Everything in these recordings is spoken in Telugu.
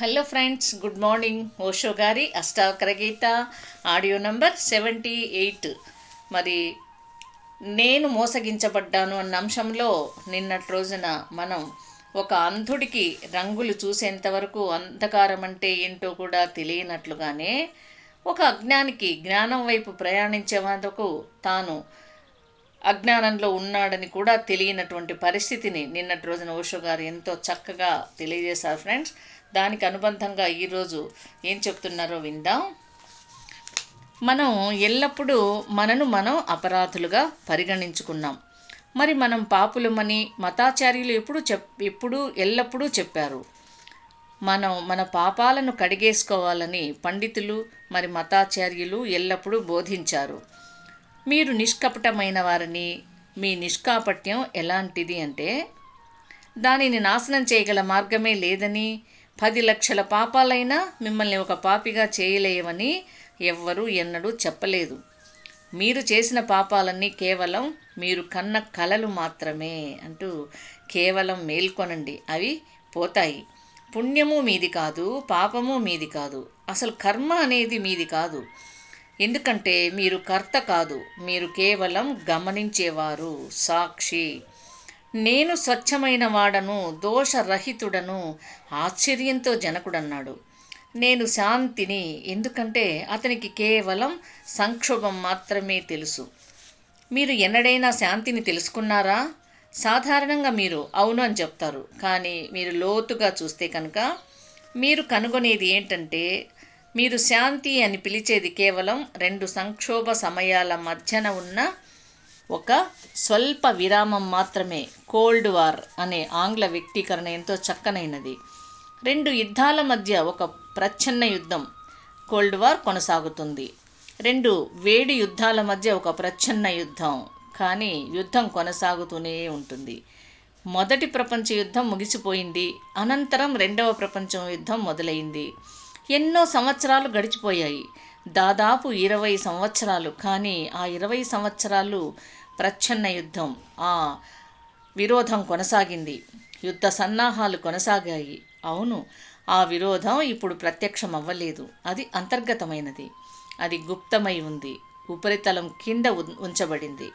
Hello friends good morning. Osho గారి Ashtavakra Gita audio number seventy eight. మరి నేను మోసగించబడ్డాను అన్న అంశంలో నిన్నటి రోజున మనం ఒక అంధుడికి రంగులు చూసేంతవరకు అంధకారం అంటే ఏంటో కూడా తెలియనట్లుగానే ఒక అజ్ఞానికి జ్ఞానం వైపు ప్రయాణించే వరకు తాను అజ్ఞానంలో ఉన్నాడని కూడా తెలియనటువంటి పరిస్థితిని నిన్నటి రోజున ఓషో గారు ఎంతో చక్కగా తెలియజేశారు ఫ్రెండ్స్. దానికి అనుబంధంగా ఈరోజు ఏం చెప్తున్నారో విందాం. మనం ఎల్లప్పుడూ మనను మనం అపరాధులుగా పరిగణించుకున్నాం. మరి మనం పాపులమని మతాచార్యులు ఎప్పుడు చెప్ ఎప్పుడు ఎల్లప్పుడూ చెప్పారు. మనం మన పాపాలను కడిగేసుకోవాలని పండితులు మరి మతాచార్యులు ఎల్లప్పుడూ బోధించారు. మీరు నిష్కపటమైన వారని మీ నిష్కాపట్యం ఎలాంటిది అంటే దానిని నాశనం చేయగల మార్గమే లేదని పది లక్షల పాపాలైనా మిమ్మల్ని ఒక పాపిగా చేయలేవని ఎవ్వరూ ఎన్నడూ చెప్పలేదు. మీరు చేసిన పాపాలన్నీ కేవలం మీరు కన్న కలలు మాత్రమే అంటూ కేవలం మేల్కొనండి. అవి పోతాయి. పుణ్యము మీది కాదు పాపము మీది కాదు. అసలు కర్మ అనేది మీది కాదు. ఎందుకంటే మీరు కర్త కాదు మీరు కేవలం గమనించేవారు. సాక్షి. నేను స్వచ్ఛమైన వాడను దోషరహితుడను ఆశ్చర్యంతో జనకుడన్నాడు. నేను శాంతిని ఎందుకంటే అతనికి కేవలం సంక్షోభం మాత్రమే తెలుసు. మీరు ఎన్నడైనా శాంతిని తెలుసుకున్నారా? సాధారణంగా మీరు అవును అని చెప్తారు కానీ మీరు లోతుగా చూస్తే కనుక మీరు కనుగొనేది ఏంటంటే మీరు శాంతి అని పిలిచేది కేవలం రెండు సంక్షోభ సమయాల మధ్యన ఉన్న ఒక స్వల్ప విరామం మాత్రమే కోల్డ్ వార్ అనే ఆంగ్ల వ్యక్తీకరణ ఎంతో చక్కనైనది. రెండు యుద్ధాల మధ్య ఒక ప్రచ్ఛన్న యుద్ధం కోల్డ్ వార్ కొనసాగుతుంది. రెండు వేడి యుద్ధాల మధ్య ఒక ప్రచ్ఛన్న యుద్ధం కానీ యుద్ధం కొనసాగుతూనే ఉంటుంది. మొదటి ప్రపంచ యుద్ధం ముగిసిపోయింది అనంతరం రెండవ ప్రపంచ యుద్ధం మొదలైంది. ఎన్నో సంవత్సరాలు గడిచిపోయాయి. దాదాపు ఇరవై సంవత్సరాలు కానీ ఆ ఇరవై సంవత్సరాలు ప్రచ్ఛన్న యుద్ధం. ఆ విరోధం కొనసాగింది. యుద్ధ సన్నాహాలు కొనసాగాయి. అవును ఆ విరోధం ఇప్పుడు ప్రత్యక్షం అవ్వలేదు అది అంతర్గతమైనది. అది గుప్తమై ఉంది. ఉపరితలం కింద ఉంచబడింది.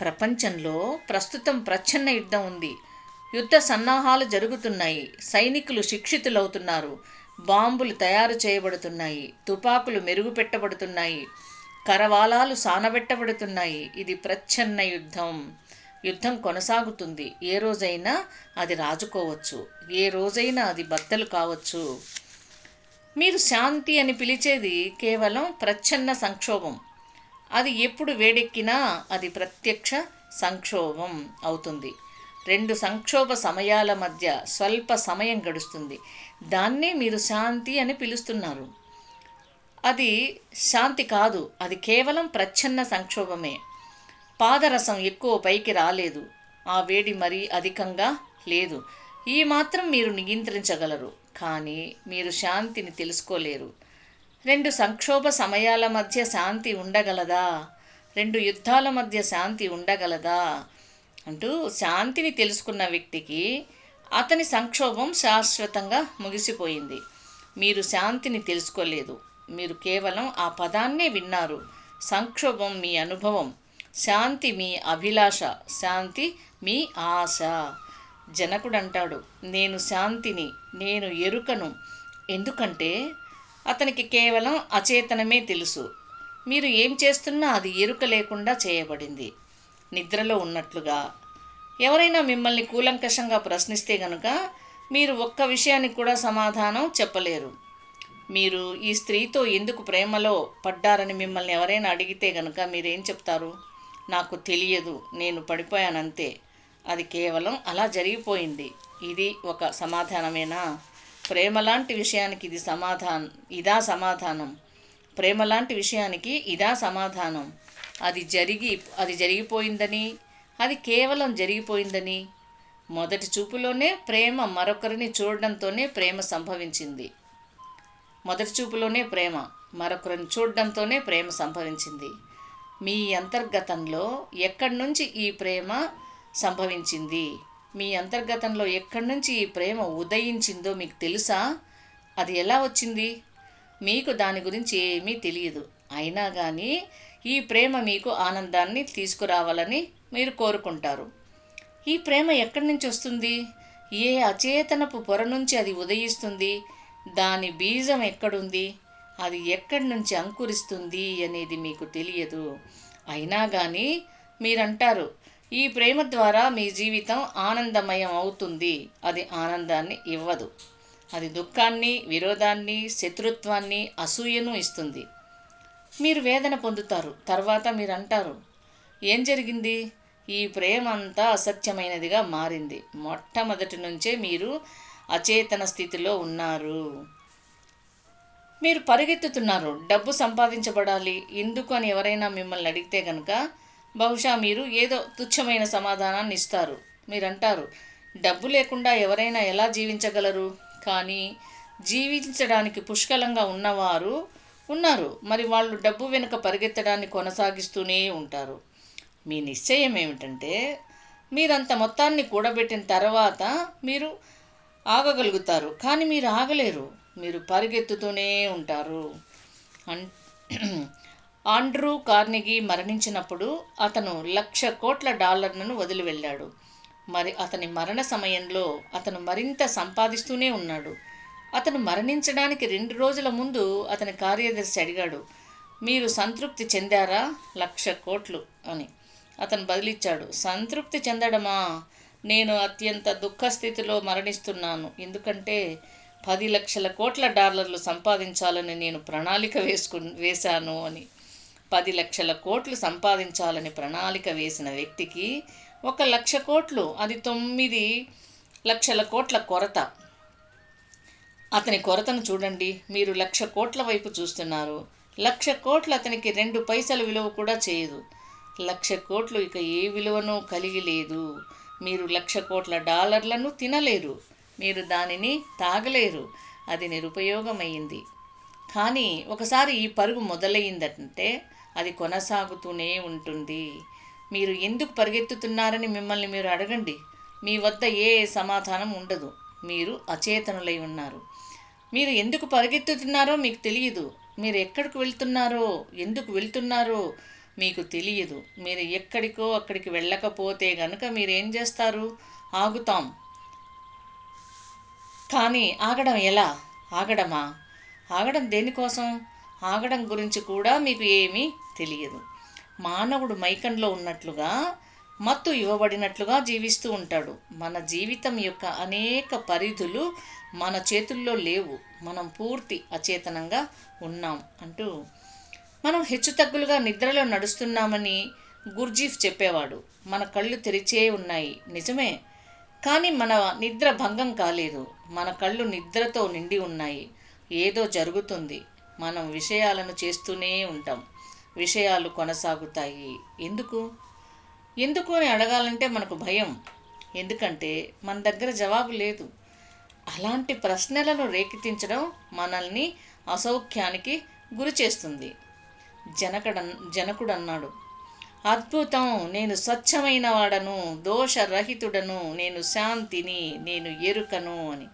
ప్రపంచంలో ప్రస్తుతం ప్రచ్ఛన్న యుద్ధం ఉంది. యుద్ధ సన్నాహాలు జరుగుతున్నాయి. సైనికులు శిక్షితులవుతున్నారు. బాంబులు తయారు చేయబడుతున్నాయి. తుపాకులు మెరుగుపెట్టబడుతున్నాయి. కరవాలాలు సానబెట్టబడుతున్నాయి. ఇది ప్రచ్ఛన్న యుద్ధం. యుద్ధం కొనసాగుతుంది. ఏ రోజైనా అది రాజుకోవచ్చు. ఏ రోజైనా అది బద్దలు కావచ్చు. మీరు శాంతి అని పిలిచేది కేవలం ప్రచ్ఛన్న సంక్షోభం. అది ఎప్పుడు వేడెక్కినా అది ప్రత్యక్ష సంక్షోభం అవుతుంది. రెండు సంక్షోభ సమయాల మధ్య స్వల్ప సమయం గడుస్తుంది. దాన్నే మీరు శాంతి అని పిలుస్తున్నారు. అది శాంతి కాదు. అది కేవలం ప్రచ్ఛన్న సంక్షోభమే. పాదరసం ఎక్కువ పైకి రాలేదు. ఆ వేడి మరీ అధికంగా లేదు. ఈ మాత్రం మీరు నియంత్రించగలరు. కానీ మీరు శాంతిని తెలుసుకోలేరు. రెండు సంక్షోభ సమయాల మధ్య శాంతి ఉండగలదా? రెండు యుద్ధాల మధ్య శాంతి ఉండగలదా? అంటూ శాంతిని తెలుసుకున్న వ్యక్తికి అతని సంక్షోభం శాశ్వతంగా ముగిసిపోయింది. మీరు శాంతిని తెలుసుకోలేదు. మీరు కేవలం ఆ పదాన్నే విన్నారు. సంక్షోభం మీ అనుభవం. శాంతి మీ అభిలాష. శాంతి మీ ఆశ. జనకుడు అంటాడు నేను శాంతిని నేను ఎరుకను. ఎందుకంటే అతనికి కేవలం అచేతనమే తెలుసు. మీరు ఏం చేస్తున్నా అది ఎరుక లేకుండా చేయబడింది. నిద్రలో ఉన్నట్లుగా. ఎవరైనా మిమ్మల్ని కూలంకషంగా ప్రశ్నిస్తే గనుక మీరు ఒక్క విషయానికి కూడా సమాధానం చెప్పలేరు. మీరు ఈ స్త్రీతో ఎందుకు ప్రేమలో పడ్డారని మిమ్మల్ని ఎవరైనా అడిగితే గనక మీరేం చెప్తారు? నాకు తెలియదు. నేను పడిపోయానంతే. అది కేవలం అలా జరిగిపోయింది. ఇది ఒక సమాధానమేనా? ప్రేమ లాంటి విషయానికి ఇది సమాధానం ఇదా సమాధానం. ప్రేమ లాంటి విషయానికి ఇదా సమాధానం. అది జరిగి అది జరిగిపోయిందని అది కేవలం జరిగిపోయిందని. మొదటి చూపులోనే ప్రేమ మరొకరిని చూడడంతోనే ప్రేమ సంభవించింది. మొదటి చూపులోనే ప్రేమ మరొకరిని చూడడంతోనే ప్రేమ సంభవించింది. మీ అంతర్గతంలో ఎక్కడి నుంచి ఈ ప్రేమ సంభవించింది? మీ అంతర్గతంలో ఎక్కడి నుంచి ఈ ప్రేమ ఉదయించిందో మీకు తెలుసా? అది ఎలా వచ్చింది? మీకు దాని గురించి ఏమీ తెలియదు. అయినా కానీ ఈ ప్రేమ మీకు ఆనందాన్ని తీసుకురావాలని మీరు కోరుకుంటారు. ఈ ప్రేమ ఎక్కడి నుంచి వస్తుంది? ఏ అచేతనపు పొర నుంచి అది ఉదయిస్తుంది? దాని బీజం ఎక్కడుంది? అది ఎక్కడి నుంచి అంకురిస్తుంది అనేది మీకు తెలియదు. అయినా కానీ మీరంటారు ఈ ప్రేమ ద్వారా మీ జీవితం ఆనందమయం అవుతుంది. అది ఆనందాన్ని ఇవ్వదు. అది దుఃఖాన్ని విరోధాన్ని శత్రుత్వాన్ని అసూయను ఇస్తుంది. మీరు వేదన పొందుతారు. తర్వాత మీరు అంటారు ఏం జరిగింది? ఈ ప్రేమ అంతా అసత్యమైనదిగా మారింది. మొట్టమొదటి నుంచే మీరు అచేతన స్థితిలో ఉన్నారు. మీరు పరిగెత్తుతున్నారు. డబ్బు సంపాదించబడాలి. ఎందుకు అని ఎవరైనా మిమ్మల్ని అడిగితే కనుక బహుశా మీరు ఏదో తుచ్చమైన సమాధానాన్ని ఇస్తారు. మీరంటారు డబ్బు లేకుండా ఎవరైనా ఎలా జీవించగలరు? కానీ జీవించడానికి పుష్కలంగా ఉన్నవారు ఉన్నారు. మరి వాళ్ళు డబ్బు వెనుక పరిగెత్తడాన్ని కొనసాగిస్తూనే ఉంటారు. మీ నిశ్చయం ఏమిటంటే మీరంత మొత్తాన్ని కూడబెట్టిన తర్వాత మీరు ఆగగలుగుతారు. కానీ మీరు ఆగలేరు. మీరు పరిగెత్తుతూనే ఉంటారు. అన్ ఆండ్రూ కార్నెగీ మరణించినప్పుడు అతను లక్ష కోట్ల డాలర్లను వదిలి వెళ్ళాడు. మరి అతని మరణ సమయంలో అతను మరింత సంపాదిస్తూనే ఉన్నాడు. అతను మరణించడానికి రెండు రోజుల ముందు అతని కార్యదర్శి అడిగాడు మీరు సంతృప్తి చెందారా? లక్ష కోట్లు అని. అతను బదిలిచ్చాడు సంతృప్తి చెందడమా? నేను అత్యంత దుఃఖస్థితిలో మరణిస్తున్నాను. ఎందుకంటే పది లక్షల కోట్ల డాలర్లు సంపాదించాలని నేను ప్రణాళిక వేసుకు వేశాను అని. పది లక్షల కోట్లు సంపాదించాలని ప్రణాళిక వేసిన వ్యక్తికి ఒక లక్ష కోట్లు అది తొమ్మిది లక్షల కోట్ల కొరత. అతని కొరతను చూడండి. మీరు లక్ష కోట్ల వైపు చూస్తున్నారు. లక్ష కోట్లు అతనికి రెండు పైసల విలువ కూడా చేయదు. లక్ష కోట్లు ఇక ఏ విలువను కలిగి లేదు. మీరు లక్ష కోట్ల డాలర్లను తినలేరు. మీరు దానిని తాగలేరు. అది నిరుపయోగమైంది కానీ ఒకసారి ఈ పరుగు మొదలైందంటే అది కొనసాగుతూనే ఉంటుంది. మీరు ఎందుకు పరిగెత్తుతున్నారని మిమ్మల్ని మీరు అడగండి. మీ వద్ద ఏ సమాధానం ఉండదు. మీరు అచేతనులై ఉన్నారు. మీరు ఎందుకు పరిగెత్తుతున్నారో మీకు తెలియదు. మీరు ఎక్కడికి వెళ్తున్నారో ఎందుకు వెళ్తున్నారో మీకు తెలియదు. మీరు ఎక్కడికో అక్కడికి వెళ్ళకపోతే గనుక మీరు ఏం చేస్తారు? ఆగుతాం. కానీ ఆగడం ఎలా? ఆగడమా? ఆగడం దేనికోసం? ఆగడం గురించి కూడా మీకు ఏమీ తెలియదు. మానవుడు మైకంలో ఉన్నట్లుగా మత్తు ఇవ్వబడినట్లుగా జీవిస్తూ ఉంటాడు. మన జీవితం యొక్క అనేక పరిధులు మన చేతుల్లో లేవు. మనం పూర్తి అచేతనంగా ఉన్నాం అంటూ మనం హెచ్చుతగ్గులుగా నిద్రలో నడుస్తున్నామని గుర్జీఫ్ చెప్పేవాడు. మన కళ్ళు తెరిచే ఉన్నాయి. నిజమే. కానీ మన నిద్ర భంగం కాలేదు. మన కళ్ళు నిద్రతో నిండి ఉన్నాయి. ఏదో జరుగుతుంది. మనం విషయాలను చేస్తూనే ఉంటాం. విషయాలు కొనసాగుతాయి. ఎందుకు? ఎందుకు అని అడగాలంటే మనకు భయం. ఎందుకంటే మన దగ్గర జవాబు లేదు. అలాంటి ప్రశ్నలను రేకెత్తించడం మనల్ని అసౌఖ్యానికి గురి చేస్తుంది జనకడ జనకుడన్నాడు. అద్భుతం నేను స్వచ్ఛమైన వాడను దోషరహితుడను నేను శాంతిని నేను ఎరుకను అని.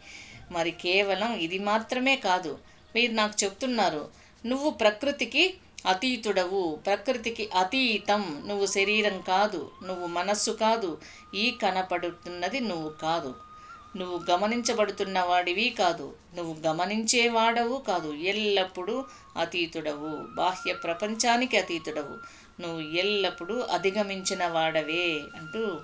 మరి కేవలం ఇది మాత్రమే కాదు. మీరు నాకు చెప్తున్నారు నువ్వు ప్రకృతికి అతీతుడవు. ప్రకృతికి అతీతం. నువ్వు శరీరం కాదు నువ్వు మనస్సు కాదు. ఈ కనపడుతున్నది నువ్వు కాదు. నువ్వు గమనించబడుతున్న వాడివి కాదు. నువ్వు గమనించేవాడవు కాదు. ఎల్లప్పుడూ అతీతుడవు. బాహ్య ప్రపంచానికి అతీతుడవు. నువ్వు ఎల్లప్పుడూ అధిగమించిన వాడవే అంటూ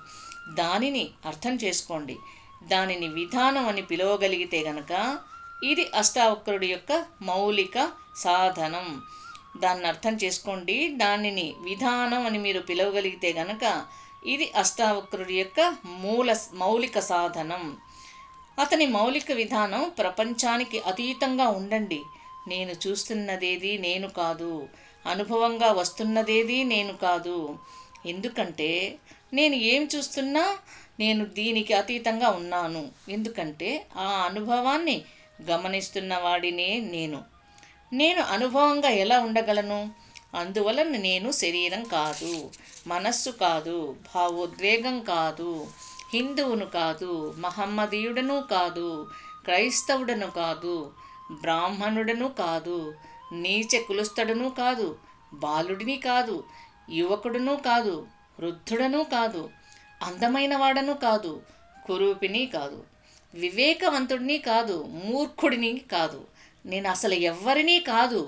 దానిని అర్థం చేసుకోండి. దానిని విధానం అని పిలవగలిగితే గనక ఇది అష్టావక్రుడి యొక్క మౌలిక సాధనం. దాన్ని అర్థం చేసుకోండి. దానిని విధానం అని మీరు పిలవగలిగితే గనక ఇది అష్టావక్రుడి యొక్క మూల మౌలిక సాధనం. అతని మౌలిక విధానం ప్రపంచానికి అతీతంగా ఉండండి. నేను చూస్తున్నదేది నేను కాదు. అనుభవంగా వస్తున్నదేది నేను కాదు. ఎందుకంటే నేను ఏం చూస్తున్నా నేను దీనికి అతీతంగా ఉన్నాను. ఎందుకంటే ఆ అనుభవాన్ని గమనిస్తున్న వాడినే నేను. నేను అనుభవంగా ఎలా ఉండగలను? అందువలన నేను శరీరం కాదు మనస్సు కాదు భావోద్వేగం కాదు. హిందువును కాదు మహమ్మదీయుడను కాదు క్రైస్తవుడను కాదు బ్రాహ్మణుడను కాదు నీచ కులస్థుడను కాదు బాలుడిని కాదు యువకుడును కాదు వృద్ధుడను కాదు అందమైన వాడను కాదు కురూపిని కాదు వివేకవంతుడిని కాదు మూర్ఖుడిని కాదు. నేను అసలు ఎవ్వరినీ కాదు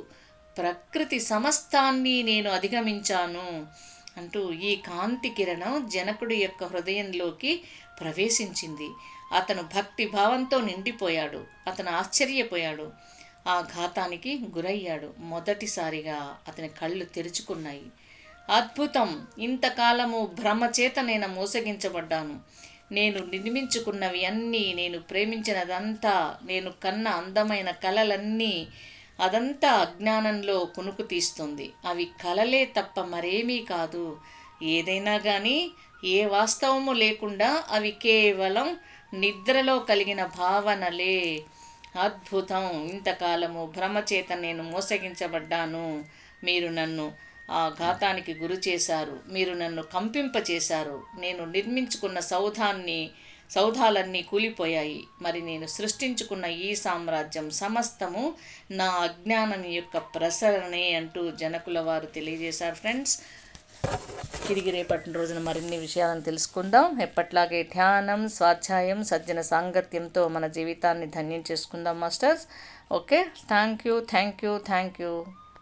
ప్రకృతి సమస్తాన్ని నేను అధిగమించాను. అంటూ ఈ కాంతి కిరణం జనకుడి యొక్క హృదయంలోకి ప్రవేశించింది. అతను భక్తి భావంతో నిండిపోయాడు. అతను ఆశ్చర్యపోయాడు. ఆ ఘాతానికి గురయ్యాడు. మొదటిసారిగా అతని కళ్ళు తెరుచుకున్నాయి. అద్భుతం! ఇంతకాలము భ్రమ చేత నేను మోసగించబడ్డాను. నేను నిర్మించుకున్నవి అన్నీ నేను ప్రేమించినదంతా నేను కన్న అందమైన కలలన్నీ అదంతా అజ్ఞానంలో కునుకు తీస్తుంది. అవి కలలే తప్ప మరేమీ కాదు. ఏదైనా కానీ ఏ వాస్తవము లేకుండా అవి కేవలం నిద్రలో కలిగిన భావనలే. అద్భుతం! ఇంతకాలము భ్రమచేత నేను మోసగించబడ్డాను. మీరు నన్ను ఆ ఘాతానికి గురి చేశారు మీరు నన్ను కంపింపచేశారు. నేను నిర్మించుకున్న సౌధాన్ని సౌధాలన్నీ కూలిపోయాయి. మరి నేను సృష్టించుకున్న ఈ సామ్రాజ్యం సమస్తము నా అజ్ఞానం యొక్క ప్రసరణే అంటూ జనకుల వారు తెలియజేశారు ఫ్రెండ్స్. తిరిగి రేపటి రోజున మరిన్ని విషయాలను తెలుసుకుందాం. ఎప్పట్లాగే ధ్యానం స్వాధ్యాయం సజ్జన సాంగత్యంతో మన జీవితాన్ని ధన్యం చేసుకుందాం masters. Okay? Thank you thank you thank you